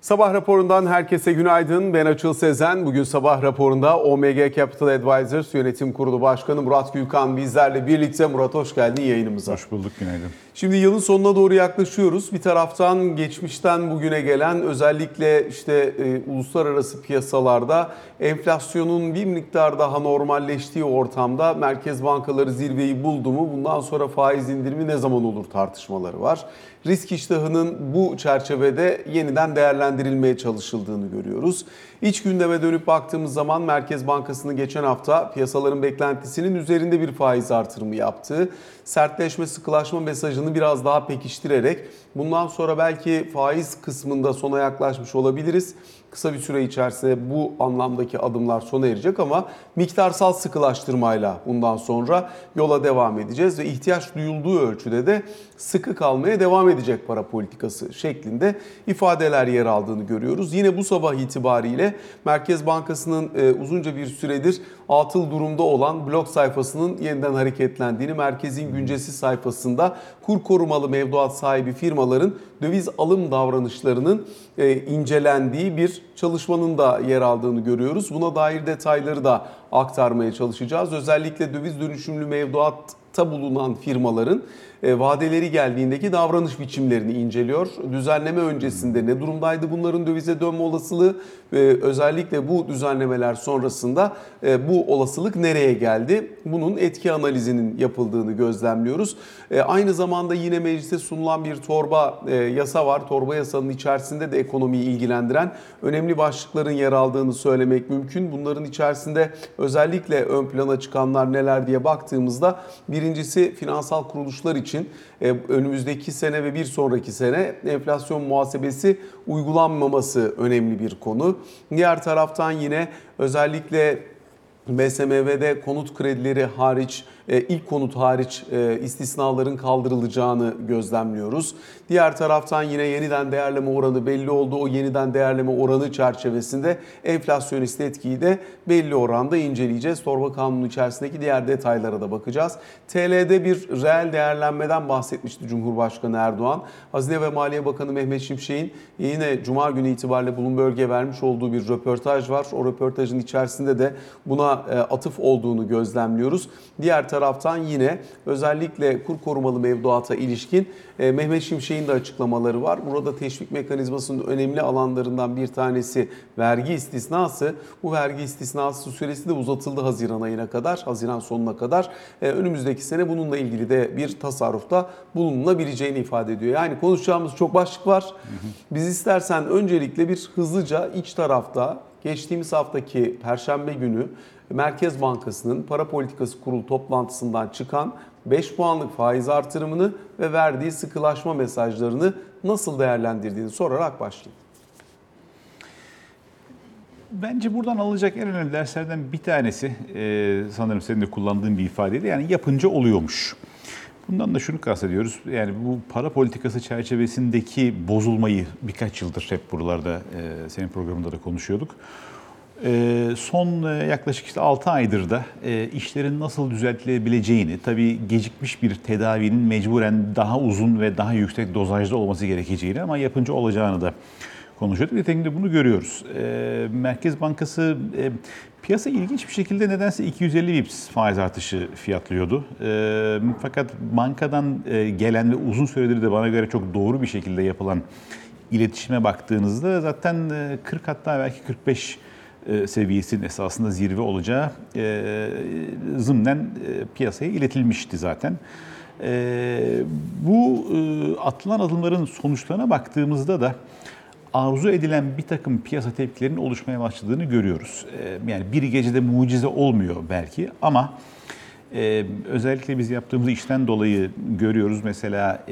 Sabah raporundan herkese günaydın. Ben Açıl Sezen. Bugün sabah raporunda OMG Capital Advisors Yönetim Kurulu Başkanı Murat Gülkan bizlerle birlikte. Murat hoş geldin yayınımıza. Hoş bulduk, günaydın. Şimdi yılın sonuna doğru yaklaşıyoruz. Bir taraftan geçmişten bugüne gelen özellikle işte e, uluslararası piyasalarda enflasyonun bir miktar daha normalleştiği ortamda merkez bankaları zirveyi buldu mu bundan sonra faiz indirimi ne zaman olur tartışmaları var. Risk iştahının bu çerçevede yeniden değerlendirilmeye çalışıldığını görüyoruz. İç gündeme dönüp baktığımız zaman Merkez Bankası'nın geçen hafta piyasaların beklentisinin üzerinde bir faiz artırımı yaptığı, sertleşme sıkılaşma mesajını biraz daha pekiştirerek bundan sonra belki faiz kısmında sona yaklaşmış olabiliriz. Kısa bir süre içerisinde bu anlamdaki adımlar sona erecek ama miktarsal sıkılaştırmayla bundan sonra yola devam edeceğiz ve ihtiyaç duyulduğu ölçüde de sıkı kalmaya devam edecek para politikası şeklinde ifadeler yer aldığını görüyoruz. Yine bu sabah itibariyle Merkez Bankası'nın e, uzunca bir süredir atıl durumda olan blog sayfasının yeniden hareketlendiğini, merkezin güncesi sayfasında kur korumalı mevduat sahibi firmaların döviz alım davranışlarının e, incelendiği bir çalışmanın da yer aldığını görüyoruz. Buna dair detayları da aktarmaya çalışacağız. Özellikle döviz dönüşümlü mevduatta bulunan firmaların vadeleri geldiğindeki davranış biçimlerini inceliyor. Düzenleme öncesinde ne durumdaydı bunların dövize dönme olasılığı özellikle bu düzenlemeler sonrasında e, bu olasılık nereye geldi? Bunun etki analizinin yapıldığını gözlemliyoruz. E, aynı zamanda yine meclise sunulan bir torba yasa var. Torba yasanın içerisinde de ekonomiyi ilgilendiren önemli başlıkların yer aldığını söylemek mümkün. Bunların içerisinde özellikle ön plana çıkanlar neler diye baktığımızda birincisi finansal kuruluşlar için için e, önümüzdeki sene ve bir sonraki sene enflasyon muhasebesi uygulanmaması önemli bir konu. Diğer taraftan yine özellikle BSMV'de konut kredileri hariç ilk konut hariç e, istisnaların kaldırılacağını gözlemliyoruz. Diğer taraftan yine yeniden değerleme oranı belli oldu. O yeniden değerleme oranı çerçevesinde enflasyonist etkiyi de belli oranda inceleyeceğiz. Torba kanunu içerisindeki diğer detaylara da bakacağız. TL'de bir reel değerlenmeden bahsetmişti Cumhurbaşkanı Erdoğan. Hazine ve Maliye Bakanı Mehmet Şimşek'in yine Cuma günü itibariyle Bloomberg'e vermiş olduğu bir röportaj var. O röportajın içerisinde de buna e, atıf olduğunu gözlemliyoruz. Diğer taraftan yine özellikle kur korumalı mevduata ilişkin e, Mehmet Şimşek'in de açıklamaları var. Burada teşvik mekanizmasının önemli alanlarından bir tanesi vergi istisnası. Bu vergi istisnası süresi de uzatıldı Haziran ayına kadar, Haziran sonuna kadar. E, önümüzdeki sene bununla ilgili de bir tasarrufta bulunabileceğini ifade ediyor. Yani konuşacağımız çok başlık var. Biz istersen öncelikle bir hızlıca iç tarafta geçtiğimiz haftaki Perşembe günü Merkez Bankası'nın para politikası kurulu toplantısından çıkan 5 puanlık faiz artırımını ve verdiği sıkılaşma mesajlarını nasıl değerlendirdiğini sorarak başlayayım. Bence buradan alacak en önemli derslerden bir tanesi e, sanırım senin de kullandığın bir ifadeydi. Yani yapınca oluyormuş. Bundan da şunu kastediyoruz. Yani bu para politikası çerçevesindeki bozulmayı birkaç yıldır hep buralarda e, senin programında da konuşuyorduk. E, son e, yaklaşık işte 6 aydır da e, işlerin nasıl düzeltilebileceğini, tabii gecikmiş bir tedavinin mecburen daha uzun ve daha yüksek dozajda olması gerekeceğini ama yapınca olacağını da konuşuyorduk. Nitekim de bunu görüyoruz. Merkez Bankası piyasa ilginç bir şekilde nedense 250 bips faiz artışı fiyatlıyordu. Fakat bankadan gelen ve uzun süredir de bana göre çok doğru bir şekilde yapılan iletişime baktığınızda zaten 40 hatta belki 45 e, seviyesinin esasında zirve olacağı e, zımnen e, piyasaya iletilmişti zaten. Bu atılan adımların sonuçlarına baktığımızda da arzu edilen bir takım piyasa tepkilerinin oluşmaya başladığını görüyoruz. Yani bir gecede mucize olmuyor belki ama özellikle biz yaptığımız işten dolayı görüyoruz. Mesela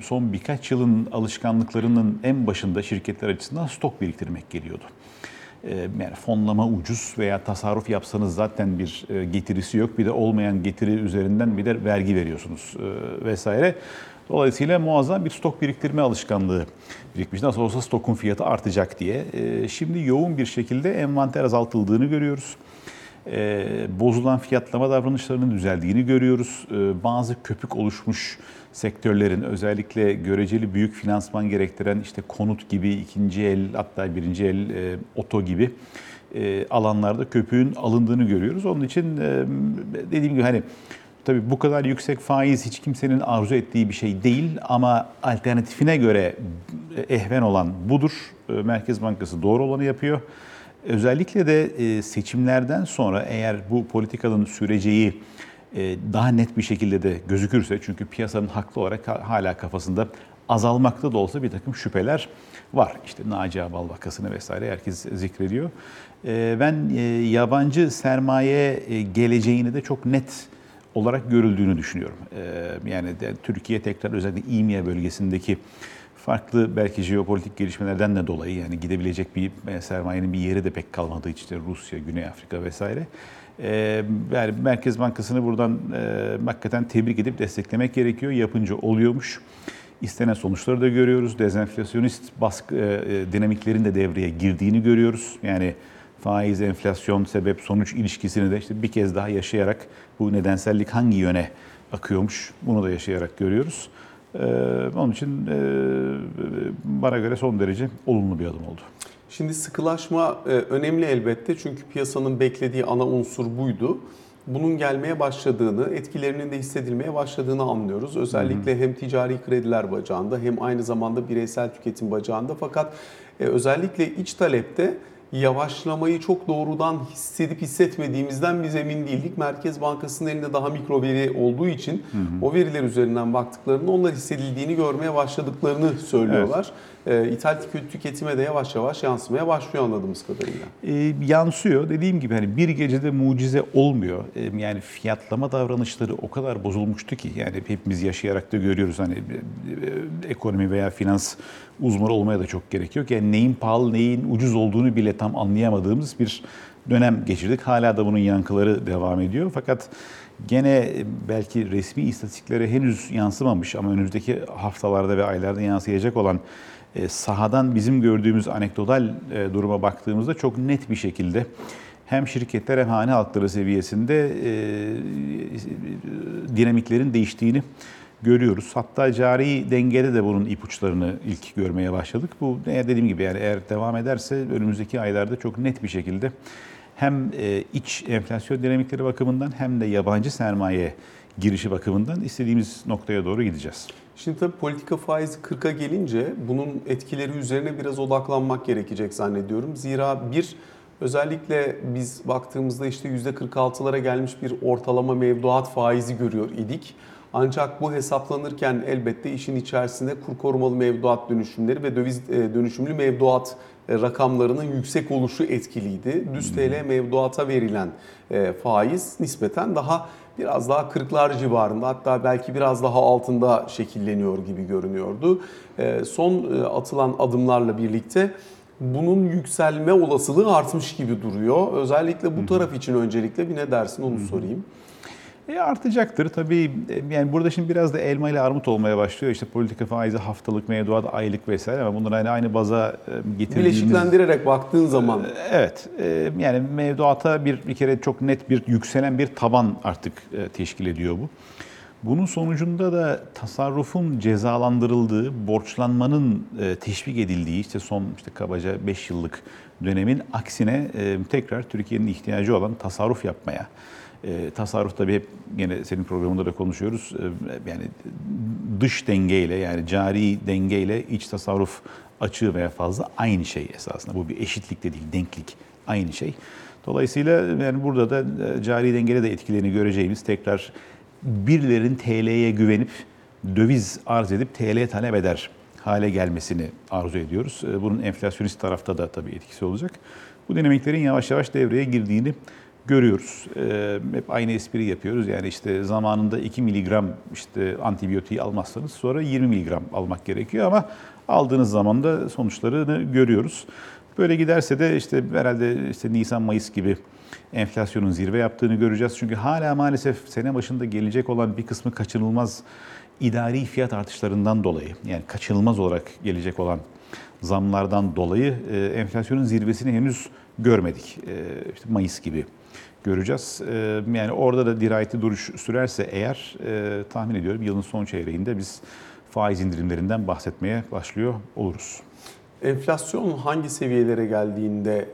son birkaç yılın alışkanlıklarının en başında şirketler açısından stok biriktirmek geliyordu. Ee, yani fonlama ucuz veya tasarruf yapsanız zaten bir e, getirisi yok. Bir de olmayan getiri üzerinden bir de vergi veriyorsunuz e, vesaire. Dolayısıyla muazzam bir stok biriktirme alışkanlığı birikmiş. Nasıl olsa stokun fiyatı artacak diye. E, şimdi yoğun bir şekilde envanter azaltıldığını görüyoruz. bozulan fiyatlama davranışlarının düzeldiğini görüyoruz. Bazı köpük oluşmuş sektörlerin özellikle göreceli büyük finansman gerektiren işte konut gibi ikinci el hatta birinci el e, oto gibi e, alanlarda köpüğün alındığını görüyoruz. Onun için e, dediğim gibi hani tabii bu kadar yüksek faiz hiç kimsenin arzu ettiği bir şey değil ama alternatifine göre ehven olan budur. E, Merkez Bankası doğru olanı yapıyor. Özellikle de e, seçimlerden sonra eğer bu politikanın süreceği e, daha net bir şekilde de gözükürse çünkü piyasanın haklı olarak ha- hala kafasında azalmakta da olsa bir takım şüpheler var. İşte Naci Abal vakasını vesaire herkes zikrediyor. E, Ben e, yabancı sermaye e, geleceğini de çok net olarak görüldüğünü düşünüyorum. E, Yani Türkiye tekrar özellikle İMİA bölgesindeki farklı belki jeopolitik gelişmelerden de dolayı yani gidebilecek bir e, sermayenin bir yeri de pek kalmadığı için işte Rusya, Güney Afrika vesaire. E, Yani Merkez Bankası'nı buradan e, hakikaten tebrik edip desteklemek gerekiyor. Yapınca oluyormuş. İstenen sonuçları da görüyoruz. Dezenflasyonist baskı e, e, dinamiklerin de devreye girdiğini görüyoruz. Yani faiz, enflasyon, sebep, sonuç ilişkisini de işte bir kez daha yaşayarak bu nedensellik hangi yöne akıyormuş bunu da yaşayarak görüyoruz. Ee, onun için e, bana göre son derece olumlu bir adım oldu. Şimdi sıkılaşma e, önemli elbette çünkü piyasanın beklediği ana unsur buydu. Bunun gelmeye başladığını, etkilerinin de hissedilmeye başladığını anlıyoruz. Özellikle hem ticari krediler bacağında hem aynı zamanda bireysel tüketim bacağında. Fakat e, özellikle iç talepte yavaşlamayı çok doğrudan hissedip hissetmediğimizden biz emin değildik. Merkez Bankası'nın elinde daha mikro veri olduğu için o veriler üzerinden baktıklarında onlar hissedildiğini görmeye başladıklarını söylüyorlar. Ee, İthal tük- tüketime de yavaş yavaş yansımaya başlıyor anladığımız kadarıyla. E, yansıyor. Dediğim gibi hani bir gecede mucize olmuyor. E, yani fiyatlama davranışları o kadar bozulmuştu ki yani hepimiz yaşayarak da görüyoruz hani e, e, ekonomi veya finans uzmanı olmaya da çok gerek yok. Yani neyin pahalı neyin ucuz olduğunu bile tam anlayamadığımız bir dönem geçirdik. Hala da bunun yankıları devam ediyor. Fakat gene e, belki resmi istatistiklere henüz yansımamış ama önümüzdeki haftalarda ve aylarda yansıyacak olan e, sahadan bizim gördüğümüz anekdotal e, duruma baktığımızda çok net bir şekilde hem şirketler hem hane halkları seviyesinde e, dinamiklerin değiştiğini görüyoruz. Hatta cari dengede de bunun ipuçlarını ilk görmeye başladık. Bu dediğim gibi yani eğer devam ederse önümüzdeki aylarda çok net bir şekilde hem e, iç enflasyon dinamikleri bakımından hem de yabancı sermaye girişi bakımından istediğimiz noktaya doğru gideceğiz. Şimdi tabii politika faizi 40'a gelince bunun etkileri üzerine biraz odaklanmak gerekecek zannediyorum. Zira bir özellikle biz baktığımızda işte %46'lara gelmiş bir ortalama mevduat faizi görüyor idik. Ancak bu hesaplanırken elbette işin içerisinde kur korumalı mevduat dönüşümleri ve döviz e, dönüşümlü mevduat e, rakamlarının yüksek oluşu etkiliydi. Düz TL mevduata verilen e, faiz nispeten daha biraz daha 40'lar civarında hatta belki biraz daha altında şekilleniyor gibi görünüyordu. E, Son e, atılan adımlarla birlikte bunun yükselme olasılığı artmış gibi duruyor. Özellikle bu taraf için öncelikle bir ne dersin onu sorayım. E artacaktır tabii. e, Yani burada şimdi biraz da elma ile armut olmaya başlıyor. İşte politika faizi haftalık, mevduat aylık vesaire ama bunları aynı aynı baza e, getirdiğimiz... Bileşiklendirerek baktığın zaman Evet. e, Yani mevduata bir, bir kere çok net bir yükselen bir taban artık teşkil ediyor bu. Bunun sonucunda da tasarrufun cezalandırıldığı, borçlanmanın teşvik edildiği işte son işte kabaca 5 yıllık dönemin aksine tekrar Türkiye'nin ihtiyacı olan tasarruf yapmaya, e, tasarruf tabii hep yine senin programında da konuşuyoruz. E, yani dış dengeyle yani cari dengeyle iç tasarruf açığı veya fazla aynı şey esasında. Bu bir eşitlik de değil, denklik aynı şey. Dolayısıyla yani burada da e, cari dengede de etkilerini göreceğimiz tekrar birilerin TL'ye güvenip döviz arz edip TL talep eder hale gelmesini arzu ediyoruz. Bunun enflasyonist tarafta da tabii etkisi olacak. Bu dinamiklerin yavaş yavaş devreye girdiğini görüyoruz. E, hep aynı espri yapıyoruz. Yani işte zamanında 2 miligram işte antibiyotiği almazsanız sonra 20 miligram almak gerekiyor ama aldığınız zaman da sonuçlarını görüyoruz. Böyle giderse de işte herhalde işte Nisan Mayıs gibi enflasyonun zirve yaptığını göreceğiz. Çünkü hala maalesef sene başında gelecek olan bir kısmı kaçınılmaz idari fiyat artışlarından dolayı yani kaçınılmaz olarak gelecek olan zamlardan dolayı e, enflasyonun zirvesini henüz görmedik. E, işte Mayıs gibi göreceğiz. Yani orada da dirayetli duruş sürerse eğer tahmin ediyorum yılın son çeyreğinde biz faiz indirimlerinden bahsetmeye başlıyor oluruz. Enflasyon hangi seviyelere geldiğinde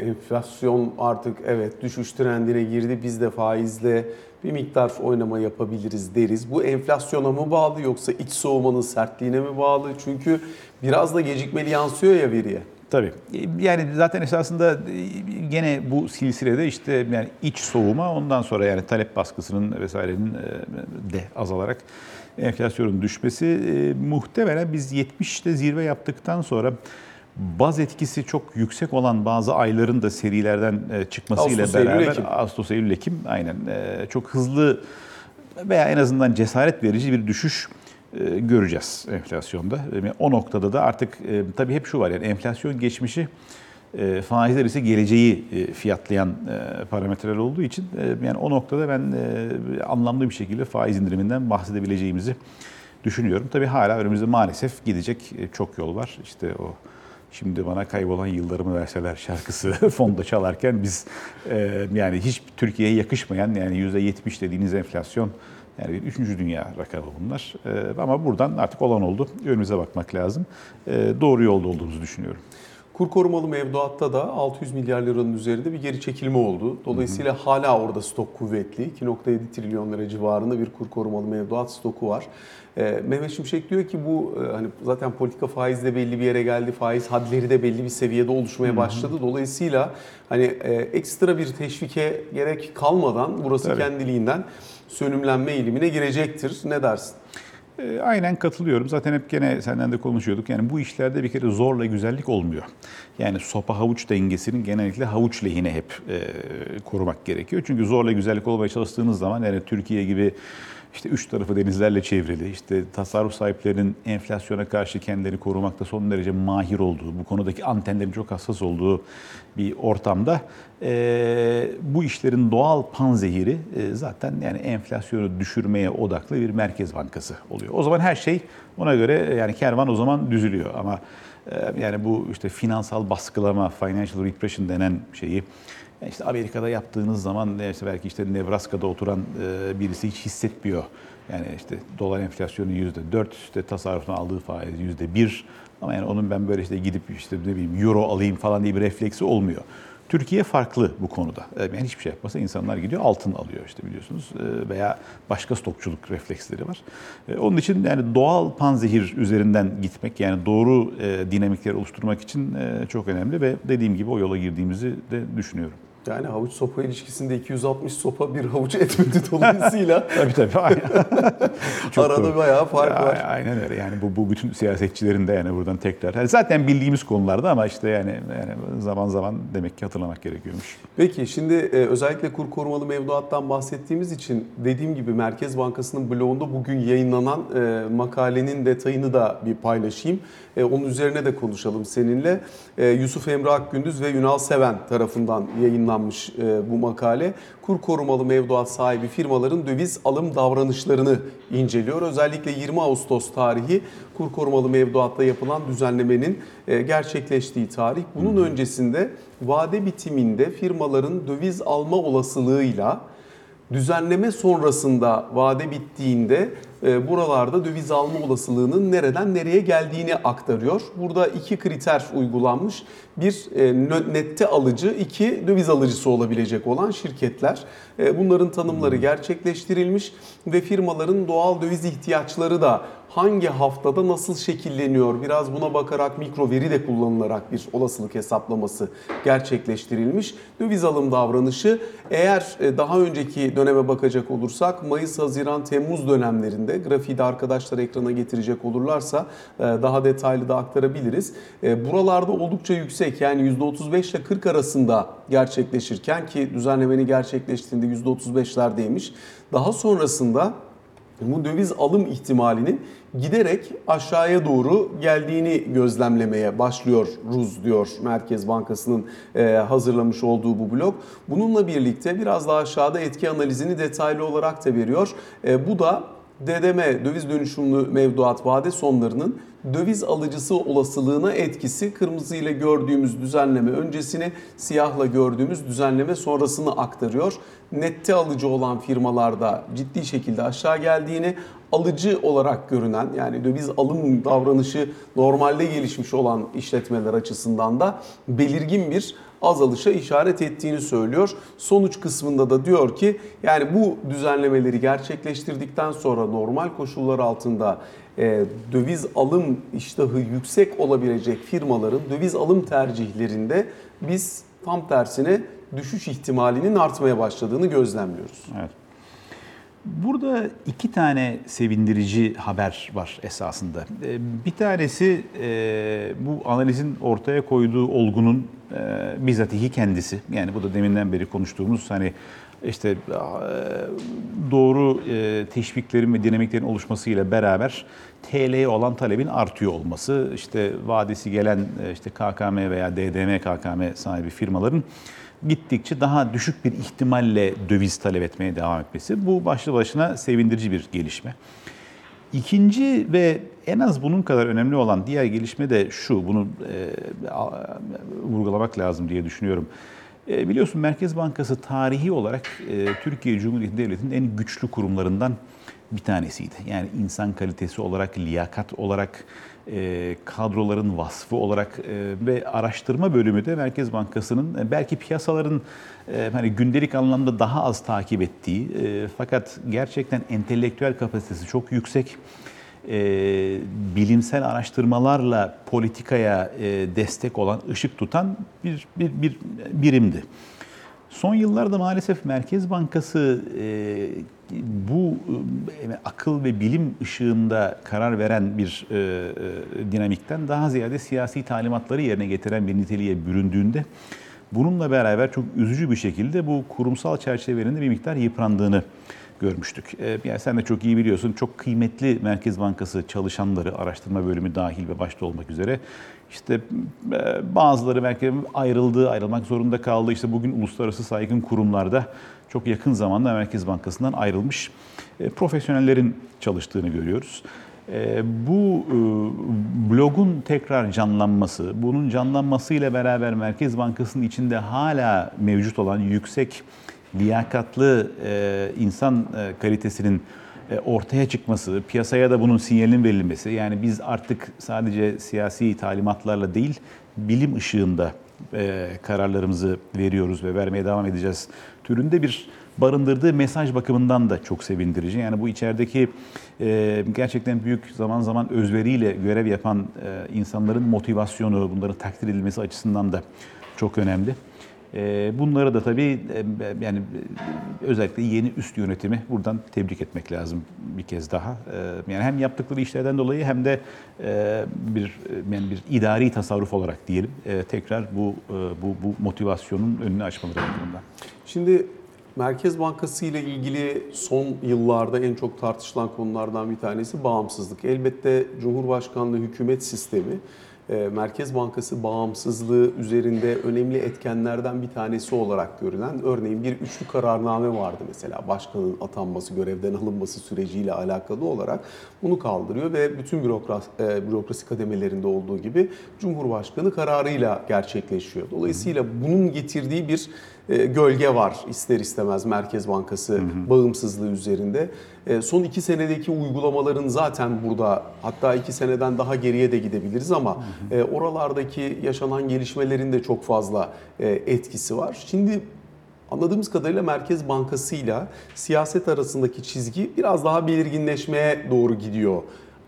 enflasyon artık evet düşüş trendine girdi biz de faizle bir miktar oynama yapabiliriz deriz. Bu enflasyona mı bağlı yoksa iç soğumanın sertliğine mi bağlı? Çünkü biraz da gecikmeli yansıyor ya veriye. Tabii. Yani zaten esasında gene bu silsilede işte yani iç soğuma ondan sonra yani talep baskısının vesairenin de azalarak enflasyonun düşmesi e, muhtemelen biz 70'te zirve yaptıktan sonra baz etkisi çok yüksek olan bazı ayların da serilerden e, çıkmasıyla Ağustos, Eylül, beraber Ekim. Ağustos, Eylül, Ekim aynen e, çok hızlı veya en azından cesaret verici bir düşüş e, göreceğiz enflasyonda. E, O noktada da artık e, tabii hep şu var yani enflasyon geçmişi e, faizler ise geleceği e, fiyatlayan e, parametreler olduğu için e, yani o noktada ben e, anlamlı bir şekilde faiz indiriminden bahsedebileceğimizi düşünüyorum. Tabii hala önümüzde maalesef gidecek e, çok yol var. İşte o Şimdi bana kaybolan yıllarımı verseler şarkısı fonda çalarken biz e, yani hiç Türkiye'ye yakışmayan yani %70 dediğiniz enflasyon yani bir üçüncü dünya rakamı bunlar. E, ama buradan artık olan oldu. Önümüze bakmak lazım. E, doğru yolda olduğumuzu düşünüyorum. Kur korumalı mevduatta da 600 milyar liranın üzerinde bir geri çekilme oldu. Dolayısıyla hı hı. hala orada stok kuvvetli. 2.7 trilyon lira civarında bir kur korumalı mevduat stoku var. Ee, Mehmet Şimşek diyor ki bu e, hani zaten politika faiz de belli bir yere geldi. Faiz hadleri de belli bir seviyede oluşmaya başladı. Hı. Dolayısıyla hani e, ekstra bir teşvike gerek kalmadan burası Tabii. kendiliğinden sönümlenme eğilimine girecektir. Ne dersin? E, Aynen katılıyorum. Zaten hep gene senden de konuşuyorduk. Yani bu işlerde bir kere zorla güzellik olmuyor. Yani sopa havuç dengesinin genellikle havuç lehine hep e, korumak gerekiyor. Çünkü zorla güzellik olmaya çalıştığınız zaman yani Türkiye gibi işte üç tarafı denizlerle çevrili, işte tasarruf sahiplerinin enflasyona karşı kendileri korumakta son derece mahir olduğu, bu konudaki antenlerin çok hassas olduğu bir ortamda e, bu işlerin doğal panzehiri e, zaten yani enflasyonu düşürmeye odaklı bir merkez bankası oluyor. O zaman her şey ona göre yani kervan o zaman düzülüyor ama e, yani bu işte finansal baskılama, financial repression denen şeyi işte Amerika'da yaptığınız zaman işte belki işte Nebraska'da oturan e, birisi hiç hissetmiyor. Yani işte dolar enflasyonu yüzde dört, işte tasarruftan aldığı faiz yüzde bir. Ama yani onun ben böyle işte gidip işte ne bileyim euro alayım falan diye bir refleksi olmuyor. Türkiye farklı bu konuda. Yani hiçbir şey yapmasa insanlar gidiyor altın alıyor işte biliyorsunuz veya başka stokçuluk refleksleri var. Onun için yani doğal panzehir üzerinden gitmek yani doğru dinamikleri oluşturmak için çok önemli ve dediğim gibi o yola girdiğimizi de düşünüyorum. Yani havuç sopa ilişkisinde 260 sopa bir havuç etmedi dolayısıyla. tabii tabii. Aynen. Arada doğru. bayağı fark ya, var. Aynen öyle. Yani bu, bu bütün siyasetçilerin de yani buradan tekrar. Yani zaten bildiğimiz konularda ama işte yani, yani zaman zaman demek ki hatırlamak gerekiyormuş. Peki şimdi e, özellikle kur korumalı mevduattan bahsettiğimiz için dediğim gibi Merkez Bankası'nın blogunda bugün yayınlanan e, makalenin detayını da bir paylaşayım. E, onun üzerine de konuşalım seninle. Yusuf Emre Akgündüz ve Ünal Seven tarafından yayınlanmış e, bu makale. Kur korumalı mevduat sahibi firmaların döviz alım davranışlarını inceliyor. Özellikle 20 Ağustos tarihi kur korumalı mevduatta yapılan düzenlemenin e, gerçekleştiği tarih. Bunun öncesinde vade bitiminde firmaların döviz alma olasılığıyla düzenleme sonrasında vade bittiğinde e, buralarda döviz alma olasılığının nereden nereye geldiğini aktarıyor. Burada iki kriter uygulanmış. Bir e, nette alıcı, iki döviz alıcısı olabilecek olan şirketler. E, bunların tanımları gerçekleştirilmiş ve firmaların doğal döviz ihtiyaçları da hangi haftada nasıl şekilleniyor biraz buna bakarak mikro veri de kullanılarak bir olasılık hesaplaması gerçekleştirilmiş. Döviz alım davranışı eğer daha önceki döneme bakacak olursak Mayıs, Haziran, Temmuz dönemlerinde grafiği de arkadaşlar ekrana getirecek olurlarsa daha detaylı da aktarabiliriz. Buralarda oldukça yüksek yani %35 ile 40 arasında gerçekleşirken ki düzenlemenin gerçekleştiğinde %35'lerdeymiş. Daha sonrasında bu döviz alım ihtimalinin giderek aşağıya doğru geldiğini gözlemlemeye başlıyoruz diyor Merkez Bankası'nın hazırlamış olduğu bu blok. Bununla birlikte biraz daha aşağıda etki analizini detaylı olarak da veriyor. Bu da DDM döviz dönüşümlü mevduat vade sonlarının döviz alıcısı olasılığına etkisi kırmızı ile gördüğümüz düzenleme öncesini siyahla gördüğümüz düzenleme sonrasını aktarıyor. Nette alıcı olan firmalarda ciddi şekilde aşağı geldiğini alıcı olarak görünen yani döviz alım davranışı normalde gelişmiş olan işletmeler açısından da belirgin bir azalışa işaret ettiğini söylüyor. Sonuç kısmında da diyor ki yani bu düzenlemeleri gerçekleştirdikten sonra normal koşullar altında e, döviz alım iştahı yüksek olabilecek firmaların döviz alım tercihlerinde biz tam tersine düşüş ihtimalinin artmaya başladığını gözlemliyoruz. Evet. Burada iki tane sevindirici haber var esasında. Ee, Bir tanesi e, bu analizin ortaya koyduğu olgunun e, bizatihi kendisi. Yani bu da deminden beri konuştuğumuz hani işte e, doğru teşviklerin ve dinamiklerin oluşmasıyla beraber TL'ye olan talebin artıyor olması, işte vadesi gelen işte KKM veya DDM KKM sahibi firmaların gittikçe daha düşük bir ihtimalle döviz talep etmeye devam etmesi. Bu başlı başına sevindirici bir gelişme. İkinci ve en az bunun kadar önemli olan diğer gelişme de şu, bunu e, vurgulamak lazım diye düşünüyorum. E, biliyorsun Merkez Bankası tarihi olarak e, Türkiye Cumhuriyeti Devleti'nin en güçlü kurumlarından bir tanesiydi. Yani insan kalitesi olarak, liyakat olarak, e, kadroların vasfı olarak e, ve araştırma bölümü de Merkez Bankası'nın e, belki piyasaların hani gündelik anlamda daha az takip ettiği fakat gerçekten entelektüel kapasitesi çok yüksek bilimsel araştırmalarla politikaya destek olan, ışık tutan bir, bir, bir birimdi. Son yıllarda maalesef Merkez Bankası e, bu e, akıl ve bilim ışığında karar veren bir e, e, dinamikten daha ziyade siyasi talimatları yerine getiren bir niteliğe büründüğünde bununla beraber çok üzücü bir şekilde bu kurumsal çerçevenin de bir miktar yıprandığını görmüştük. E, Yani sen de çok iyi biliyorsun çok kıymetli Merkez Bankası çalışanları, araştırma bölümü dahil ve başta olmak üzere işte e, bazıları belki ayrıldı, ayrılmak zorunda kaldı. İşte bugün uluslararası saygın kurumlarda çok yakın zamanda Merkez Bankası'ndan ayrılmış e, profesyonellerin çalıştığını görüyoruz. E, Bu blogun tekrar canlanması, bunun canlanmasıyla beraber Merkez Bankası'nın içinde hala mevcut olan yüksek liyakatlı e, insan e, kalitesinin e, ortaya çıkması, piyasaya da bunun sinyalinin verilmesi. Yani biz artık sadece siyasi talimatlarla değil, bilim ışığında e, kararlarımızı veriyoruz ve vermeye devam edeceğiz türünde bir barındırdığı mesaj bakımından da çok sevindirici. Yani bu içerideki e, gerçekten büyük zaman zaman özveriyle görev yapan e, insanların motivasyonu, bunların takdir edilmesi açısından da çok önemli. E, Bunları da tabii e, yani özellikle yeni üst yönetimi buradan tebrik etmek lazım bir kez daha. E, Yani hem yaptıkları işlerden dolayı hem de e, bir yani bir idari tasarruf olarak diyelim e, tekrar bu bu bu motivasyonun önünü açmaları bakımından. Şimdi Merkez Bankası ile ilgili son yıllarda en çok tartışılan konulardan bir tanesi bağımsızlık. Elbette Cumhurbaşkanlığı hükümet sistemi Merkez Bankası bağımsızlığı üzerinde önemli etkenlerden bir tanesi olarak görülen örneğin bir üçlü kararname vardı mesela başkanın atanması, görevden alınması süreciyle alakalı olarak bunu kaldırıyor ve bütün bürokrasi, e, bürokrasi kademelerinde olduğu gibi Cumhurbaşkanı kararıyla gerçekleşiyor. Dolayısıyla bunun getirdiği bir gölge var ister istemez Merkez Bankası bağımsızlığı üzerinde. E, Son iki senedeki uygulamaların zaten burada hatta iki seneden daha geriye de gidebiliriz ama e, oralardaki yaşanan gelişmelerin de çok fazla e, etkisi var. Şimdi Anladığımız kadarıyla Merkez Bankası ile siyaset arasındaki çizgi biraz daha belirginleşmeye doğru gidiyor.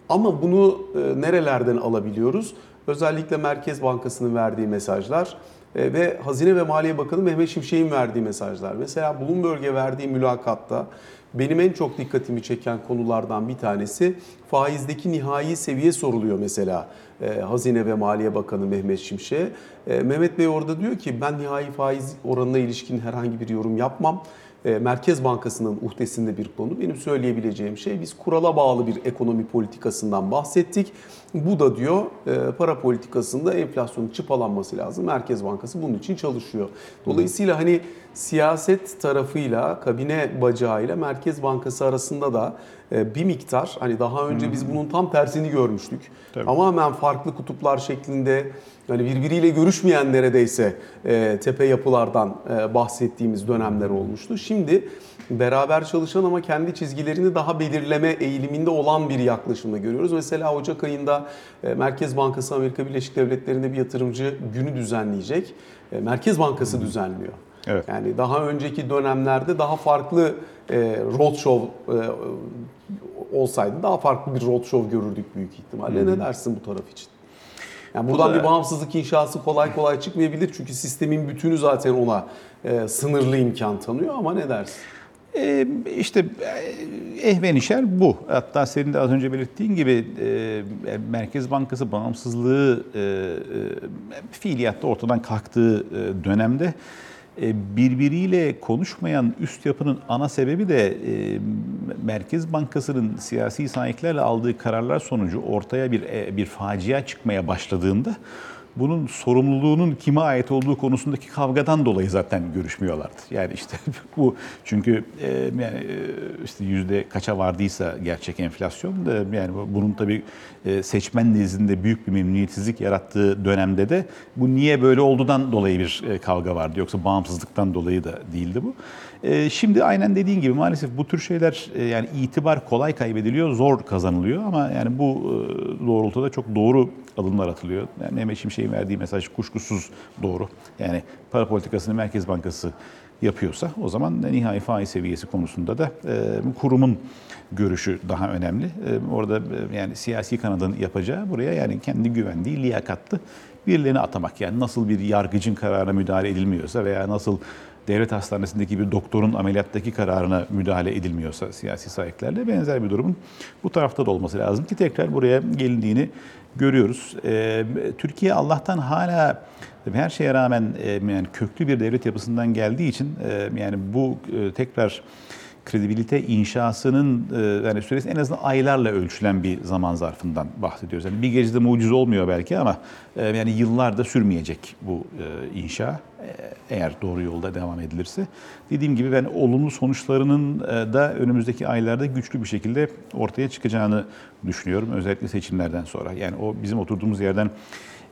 Ama bunu e, nerelerden alabiliyoruz? Özellikle Merkez Bankası'nın verdiği mesajlar e, ve Hazine ve Maliye Bakanı Mehmet Şimşek'in verdiği mesajlar. Mesela Bloomberg'e verdiği mülakatta benim en çok dikkatimi çeken konulardan bir tanesi faizdeki nihai seviye soruluyor mesela e, Hazine ve Maliye Bakanı Mehmet Şimşek'e. E, Mehmet Bey orada diyor ki ben nihai faiz oranına ilişkin herhangi bir yorum yapmam. E, Merkez Bankası'nın uhdesinde bir konu. Benim söyleyebileceğim şey biz kurala bağlı bir ekonomi politikasından bahsettik. Bu da diyor e, para politikasında enflasyonun çıpalanması lazım. Merkez Bankası bunun için çalışıyor. Dolayısıyla hani siyaset tarafıyla, kabine bacağıyla Merkez Bankası arasında da bir miktar hani daha önce biz bunun tam tersini görmüştük. Tabii. Tamamen farklı kutuplar şeklinde yani birbiriyle görüşmeyen neredeyse e, tepe yapılardan e, bahsettiğimiz dönemler olmuştu. Şimdi beraber çalışan ama kendi çizgilerini daha belirleme eğiliminde olan bir yaklaşımda görüyoruz. Mesela Ocak ayında e, Merkez Bankası Amerika Birleşik Devletleri'nde bir yatırımcı günü düzenleyecek. E, Merkez Bankası düzenliyor. Evet. Yani daha önceki dönemlerde daha farklı e, roadshow e, olsaydı daha farklı bir roadshow görürdük büyük ihtimalle. Ne dersin bu taraf için? Yani buradan da- bir bağımsızlık inşası kolay kolay çıkmayabilir çünkü sistemin bütünü zaten ona e, sınırlı imkan tanıyor ama ne dersin? Ee, işte e, ehvenişer bu. Hatta senin de az önce belirttiğin gibi e, Merkez Bankası bağımsızlığı e, e, fiiliyatta ortadan kalktığı e, dönemde e, birbiriyle konuşmayan üst yapının ana sebebi de e, Merkez Bankası'nın siyasi sahiplerle aldığı kararlar sonucu ortaya bir e, bir facia çıkmaya başladığında bunun sorumluluğunun kime ait olduğu konusundaki kavgadan dolayı zaten görüşmüyorlardı. Yani işte bu çünkü e, yani e, işte yüzde kaça vardıysa gerçek enflasyon da yani bu- bunun tabii e, seçmen nezdinde büyük bir memnuniyetsizlik yarattığı dönemde de bu niye böyle oldudan dolayı bir e, kavga vardı. Yoksa bağımsızlıktan dolayı da değildi bu. E, Şimdi aynen dediğin gibi maalesef bu tür şeyler e, yani itibar kolay kaybediliyor, zor kazanılıyor ama yani bu e, doğrultuda çok doğru adımlar atılıyor. Yani Mehmet Şimşek'in verdiği mesaj kuşkusuz doğru. Yani para politikasını Merkez Bankası yapıyorsa o zaman nihai faiz seviyesi konusunda da e, kurumun görüşü daha önemli. E, orada e, yani siyasi kanadın yapacağı buraya yani kendi güvendiği liyakatlı birilerini atamak. Yani nasıl bir yargıcın kararına müdahale edilmiyorsa veya nasıl devlet hastanesindeki bir doktorun ameliyattaki kararına müdahale edilmiyorsa siyasi sahiplerle benzer bir durumun bu tarafta da olması lazım ki tekrar buraya gelindiğini görüyoruz. Ee, Türkiye Allah'tan hala her şeye rağmen e, yani köklü bir devlet yapısından geldiği için e, yani bu e, tekrar kredibilite inşasının yani süresi en azından aylarla ölçülen bir zaman zarfından bahsediyoruz. Yani bir gecede mucize olmuyor belki ama yani yıllarda sürmeyecek bu inşa eğer doğru yolda devam edilirse. Dediğim gibi ben olumlu sonuçlarının e, da önümüzdeki aylarda güçlü bir şekilde ortaya çıkacağını düşünüyorum özellikle seçimlerden sonra. Yani o bizim oturduğumuz yerden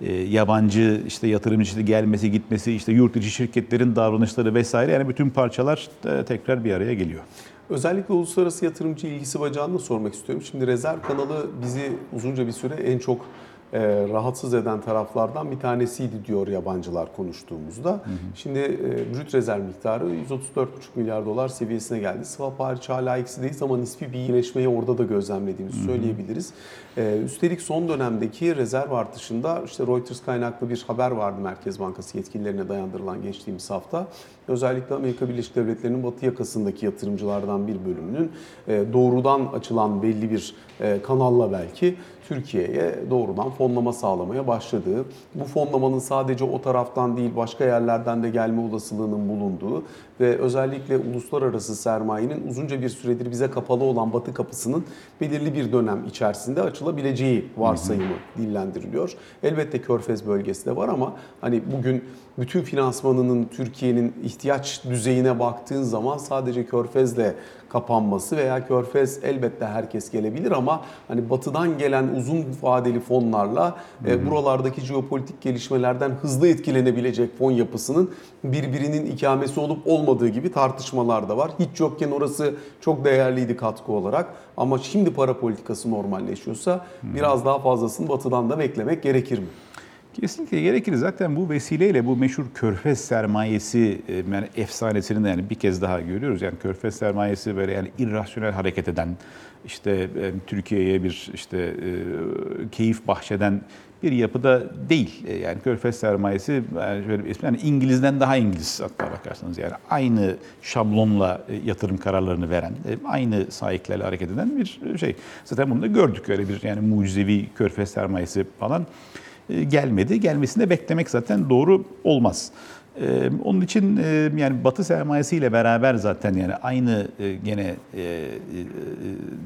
e, yabancı işte yatırımcı gelmesi gitmesi işte yurt içi şirketlerin davranışları vesaire yani bütün parçalar e, tekrar bir araya geliyor. Özellikle uluslararası yatırımcı ilgisi bacağını da sormak istiyorum. Şimdi rezerv kanalı bizi uzunca bir süre en çok e, rahatsız eden taraflardan bir tanesiydi diyor yabancılar konuştuğumuzda. Şimdi e, brüt rezerv miktarı 134,5 milyar dolar seviyesine geldi. Swap hariç hala eksideyiz ama nispi bir iyileşmeyi orada da gözlemlediğimizi söyleyebiliriz. E, üstelik son dönemdeki rezerv artışında işte Reuters kaynaklı bir haber vardı Merkez Bankası yetkililerine dayandırılan geçtiğimiz hafta. Özellikle Amerika Birleşik Devletleri'nin batı yakasındaki yatırımcılardan bir bölümünün e, doğrudan açılan belli bir e, kanalla belki Türkiye'ye doğrudan fonlama sağlamaya başladığı, bu fonlamanın sadece o taraftan değil başka yerlerden de gelme olasılığının bulunduğu ve özellikle uluslararası sermayenin uzunca bir süredir bize kapalı olan batı kapısının belirli bir dönem içerisinde açılabileceği varsayımı dillendiriliyor. Elbette Körfez bölgesi de var ama hani bugün bütün finansmanının Türkiye'nin ihtiyaç düzeyine baktığın zaman sadece Körfez'le kapanması veya Körfez elbette herkes gelebilir ama hani batıdan gelen uzun vadeli fonlarla e, buralardaki jeopolitik gelişmelerden hızlı etkilenebilecek fon yapısının birbirinin ikamesi olup olmadığı gibi tartışmalar da var. Hiç yokken orası çok değerliydi katkı olarak ama şimdi para politikası normalleşiyorsa biraz daha fazlasını batıdan da beklemek gerekir mi? Kesinlikle gerekir. Zaten bu vesileyle bu meşhur körfez sermayesi e, yani efsanesini de yani bir kez daha görüyoruz. Yani körfez sermayesi böyle yani irrasyonel hareket eden işte e, Türkiye'ye bir işte e, keyif bahşeden bir yapıda değil. Yani körfez sermayesi yani İngiliz'den daha İngiliz hatta bakarsanız yani aynı şablonla yatırım kararlarını veren, aynı sahiplerle hareket eden bir şey. Zaten bunu da gördük öyle bir yani mucizevi körfez sermayesi falan gelmedi. Gelmesini de beklemek zaten doğru olmaz. Ee, onun için e, yani Batı sermayesiyle beraber zaten yani aynı e, gene e, e,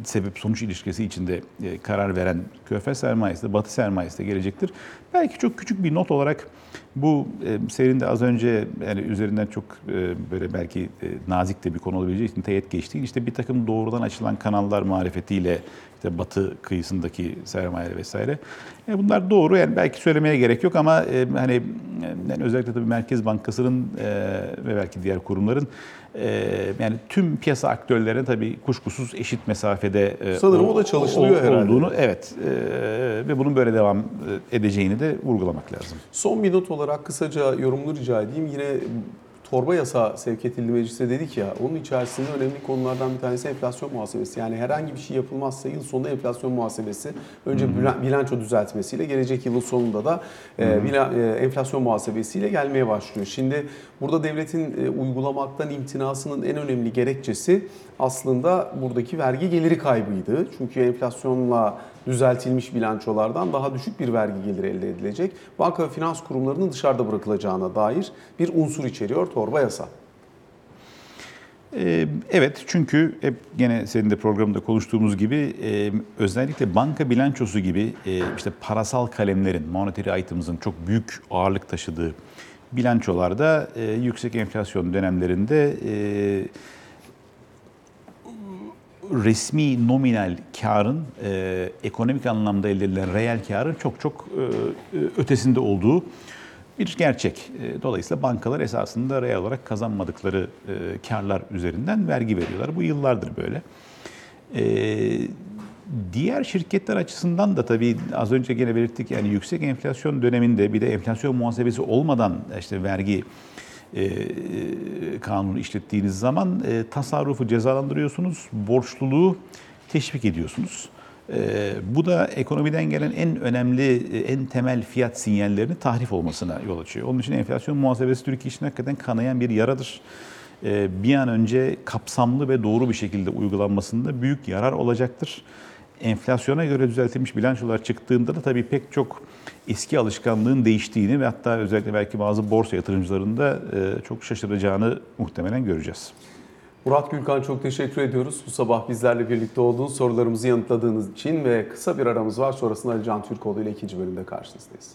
sebep sonuç ilişkisi içinde e, karar veren Körfez sermayesi de Batı sermayesi de gelecektir. Belki çok küçük bir not olarak bu e, de az önce yani üzerinden çok e, böyle belki e, nazik de bir konu olabileceği için teyit geçtiğin işte bir takım doğrudan açılan kanallar marifetiyle işte batı kıyısındaki sermaye vesaire. E, bunlar doğru yani belki söylemeye gerek yok ama hani yani özellikle tabii Merkez Bankası'nın ve belki diğer kurumların yani tüm piyasa aktörlerine tabii kuşkusuz eşit mesafede e, Sanırım o da çalışılıyor herhalde. olduğunu evet e, ve bunun böyle devam e, edeceğini de vurgulamak lazım. Son bir not olarak kısaca yorumunu rica edeyim. Yine torba yasa sevk edildi meclise dedik ya, onun içerisinde önemli konulardan bir tanesi enflasyon muhasebesi. Yani herhangi bir şey yapılmazsa yıl sonunda enflasyon muhasebesi, önce bilan- bilanço düzeltmesiyle, gelecek yılın sonunda da e, bila- e, enflasyon muhasebesiyle gelmeye başlıyor. Şimdi burada devletin e, uygulamaktan imtinasının en önemli gerekçesi aslında buradaki vergi geliri kaybıydı. Çünkü enflasyonla düzeltilmiş bilançolardan daha düşük bir vergi geliri elde edilecek. Banka ve finans kurumlarının dışarıda bırakılacağına dair bir unsur içeriyor torba yasa. Ee, Evet çünkü hep gene senin de programda konuştuğumuz gibi e, özellikle banka bilançosu gibi e, işte parasal kalemlerin, monetary items'ın çok büyük ağırlık taşıdığı bilançolarda e, yüksek enflasyon dönemlerinde resmi nominal karın e, ekonomik anlamda elde edilen reel karın çok çok e, e, ötesinde olduğu bir gerçek. E, Dolayısıyla bankalar esasında reel olarak kazanmadıkları e, karlar üzerinden vergi veriyorlar. Bu yıllardır böyle. E, Diğer şirketler açısından da tabii az önce gene belirttik yani yüksek enflasyon döneminde bir de enflasyon muhasebesi olmadan işte vergi e, kanunu işlettiğiniz zaman e, tasarrufu cezalandırıyorsunuz, borçluluğu teşvik ediyorsunuz. E, bu da ekonomiden gelen en önemli, e, en temel fiyat sinyallerinin tahrif olmasına yol açıyor. Onun için enflasyon muhasebesi Türkiye için hakikaten kanayan bir yaradır. E, bir an önce kapsamlı ve doğru bir şekilde uygulanmasında büyük yarar olacaktır. Enflasyona göre düzeltilmiş bilançolar çıktığında da tabii pek çok eski alışkanlığın değiştiğini ve hatta özellikle belki bazı borsa yatırımcılarında e, çok şaşıracağını muhtemelen göreceğiz. Murat Gülkan çok teşekkür ediyoruz. Bu sabah bizlerle birlikte olduğunuz sorularımızı yanıtladığınız için ve kısa bir aramız var. Sonrasında Ali Can Türkoğlu ile ikinci bölümde karşınızdayız.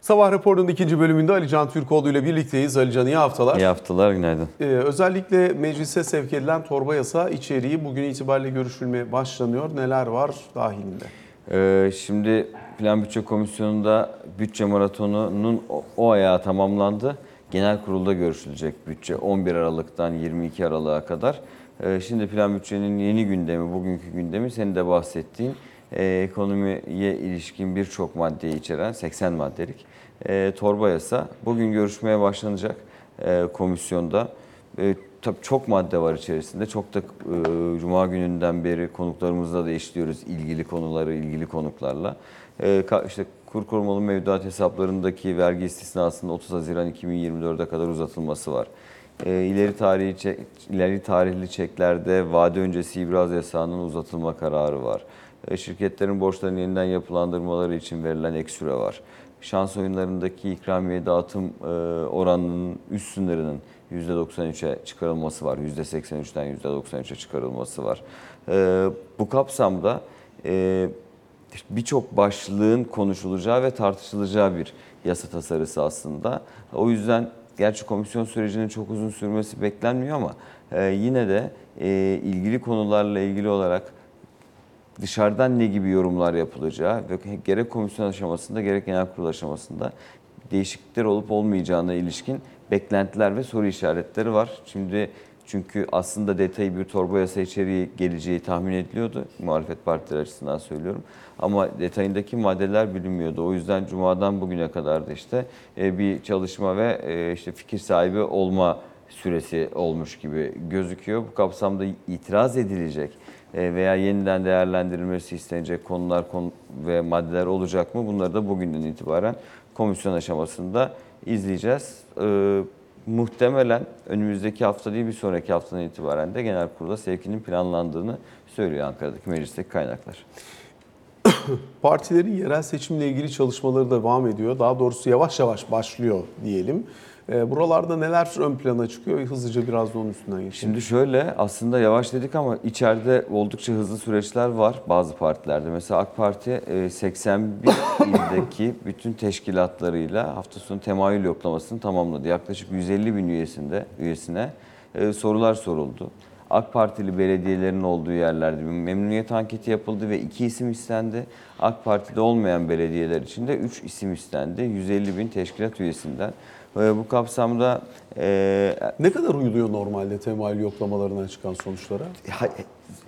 Sabah raporunun ikinci bölümünde Ali Can Türkoğlu ile birlikteyiz. Ali Can iyi haftalar. İyi haftalar, günaydın. Ee, özellikle meclise sevk edilen torba yasa içeriği bugün itibariyle görüşülmeye başlanıyor. Neler var dahilinde? Ee, şimdi Plan Bütçe Komisyonu'nda bütçe maratonunun o, o ayağı tamamlandı. Genel kurulda görüşülecek bütçe 11 Aralık'tan 22 Aralık'a kadar. Ee, şimdi plan bütçenin yeni gündemi, bugünkü gündemi senin de bahsettiğin e, ekonomiye ilişkin birçok maddeyi içeren 80 maddelik e, torba yasa. Bugün görüşmeye başlanacak e, komisyonda. Tabii çok madde var içerisinde. Çok da e, Cuma gününden beri konuklarımızla da işliyoruz ilgili konuları, ilgili konuklarla. E, ka- işte kur korumalı mevduat hesaplarındaki vergi istisnasının 30 Haziran 2024'e kadar uzatılması var. E, ileri tarihi çek, ileri tarihli çeklerde vade öncesi ibraz yasağının uzatılma kararı var. E, şirketlerin borçlarının yeniden yapılandırmaları için verilen ek süre var. Şans oyunlarındaki ikramiye dağıtım e, oranının üst sınırının %93'e çıkarılması var. %83'ten %93'e çıkarılması var. E, bu kapsamda birçok başlığın konuşulacağı ve tartışılacağı bir yasa tasarısı aslında. O yüzden gerçi komisyon sürecinin çok uzun sürmesi beklenmiyor ama yine de ilgili konularla ilgili olarak dışarıdan ne gibi yorumlar yapılacağı ve gerek komisyon aşamasında gerek genel kurul aşamasında değişiklikler olup olmayacağına ilişkin beklentiler ve soru işaretleri var. Şimdi çünkü aslında detayı bir torba yasa içeriği geleceği tahmin ediliyordu. Muhalefet partileri açısından söylüyorum. Ama detayındaki maddeler bilinmiyordu. O yüzden Cuma'dan bugüne kadar da işte e, bir çalışma ve e, işte fikir sahibi olma süresi olmuş gibi gözüküyor. Bu kapsamda itiraz edilecek veya yeniden değerlendirilmesi istenecek konular konu ve maddeler olacak mı? Bunları da bugünden itibaren komisyon aşamasında izleyeceğiz. E, muhtemelen önümüzdeki hafta değil bir sonraki haftadan itibaren de genel kurula sevkinin planlandığını söylüyor Ankara'daki meclisteki kaynaklar. Partilerin yerel seçimle ilgili çalışmaları devam ediyor. Daha doğrusu yavaş yavaş başlıyor diyelim. Ee, Buralarda neler ön plana çıkıyor? Hızlıca biraz da onun üstünden geçelim. Şimdi şöyle aslında yavaş dedik ama içeride oldukça hızlı süreçler var bazı partilerde. Mesela AK Parti e, 81 ildeki bütün teşkilatlarıyla hafta sonu temayül yoklamasını tamamladı. Yaklaşık 150 bin üyesinde üyesine e, sorular soruldu. AK Partili belediyelerin olduğu yerlerde bir memnuniyet anketi yapıldı ve iki isim istendi. AK Parti'de olmayan belediyeler için de 3 isim istendi. 150 bin teşkilat üyesinden. E, Bu kapsamda e, Ne kadar uyuluyor normalde temayül yoklamalarından çıkan sonuçlara? Ha-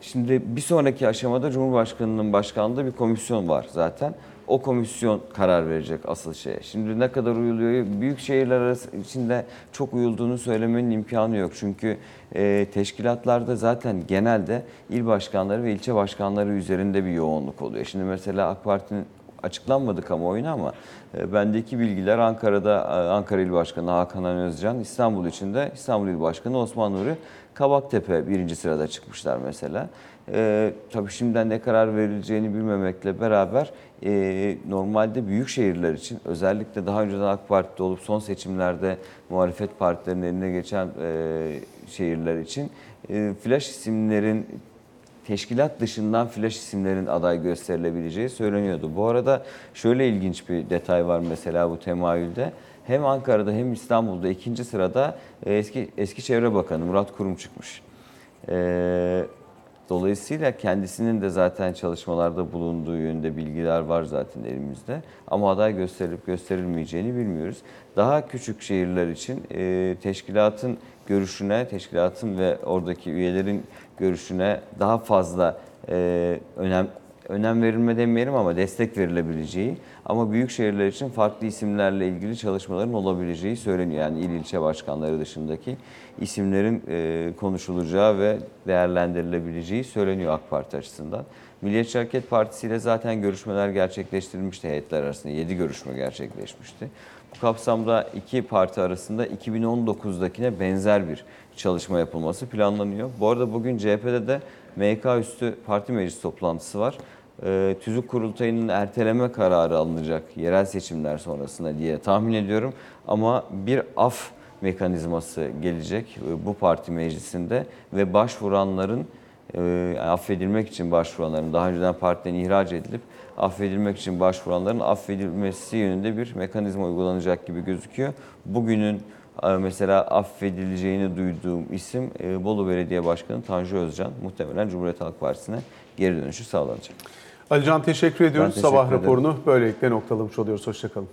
Şimdi bir sonraki aşamada Cumhurbaşkanı'nın başkanlığında bir komisyon var zaten. O komisyon karar verecek asıl şeye. Şimdi ne kadar uyuluyor? Büyük şehirler arası içinde çok uyulduğunu söylemenin imkanı yok. Çünkü e, teşkilatlarda zaten genelde il başkanları ve ilçe başkanları üzerinde bir yoğunluk oluyor. Şimdi mesela AK Parti'nin açıklanmadı kamuoyuna ama e, bendeki bilgiler Ankara'da e, Ankara İl Başkanı Hakan Han Özcan, İstanbul için de İstanbul İl Başkanı Osman Nuri Kabaktepe birinci sırada çıkmışlar mesela. E, tabii şimdiden ne karar verileceğini bilmemekle beraber e, normalde büyük şehirler için özellikle daha önceden AK Parti'de olup son seçimlerde muhalefet partilerinin eline geçen e, şehirler için e, flash isimlerin teşkilat dışından flash isimlerin aday gösterilebileceği söyleniyordu. Bu arada şöyle ilginç bir detay var mesela bu temayülde. Hem Ankara'da hem İstanbul'da ikinci sırada e, eski eski Çevre Bakanı Murat Kurum çıkmış. Ee, Dolayısıyla kendisinin de zaten çalışmalarda bulunduğu yönde bilgiler var zaten elimizde. Ama aday gösterilip gösterilmeyeceğini bilmiyoruz. Daha küçük şehirler için e, teşkilatın görüşüne, teşkilatın ve oradaki üyelerin görüşüne daha fazla e, önem önem verilme demeyelim ama destek verilebileceği ama büyük şehirler için farklı isimlerle ilgili çalışmaların olabileceği söyleniyor. Yani il ilçe başkanları dışındaki isimlerin e, konuşulacağı ve değerlendirilebileceği söyleniyor AK Parti açısından. Milliyetçi Hareket Partisi ile zaten görüşmeler gerçekleştirilmişti heyetler arasında. 7 görüşme gerçekleşmişti. Bu kapsamda iki parti arasında 2019'dakine benzer bir çalışma yapılması planlanıyor. Bu arada bugün CHP'de de MK üstü parti meclis toplantısı var. Ee, tüzük kurultayının erteleme kararı alınacak yerel seçimler sonrasında diye tahmin ediyorum. Ama bir af mekanizması gelecek e, bu parti meclisinde ve başvuranların e, affedilmek için başvuranların daha önceden partiden ihraç edilip affedilmek için başvuranların affedilmesi yönünde bir mekanizma uygulanacak gibi gözüküyor. Bugünün e, mesela affedileceğini duyduğum isim e, Bolu Belediye Başkanı Tanju Özcan. Muhtemelen Cumhuriyet Halk Partisi'ne geri dönüşü sağlanacak. Alican teşekkür ediyoruz. teşekkür Sabah ederim. raporunu böylelikle noktalamış oluyoruz. Hoşçakalın.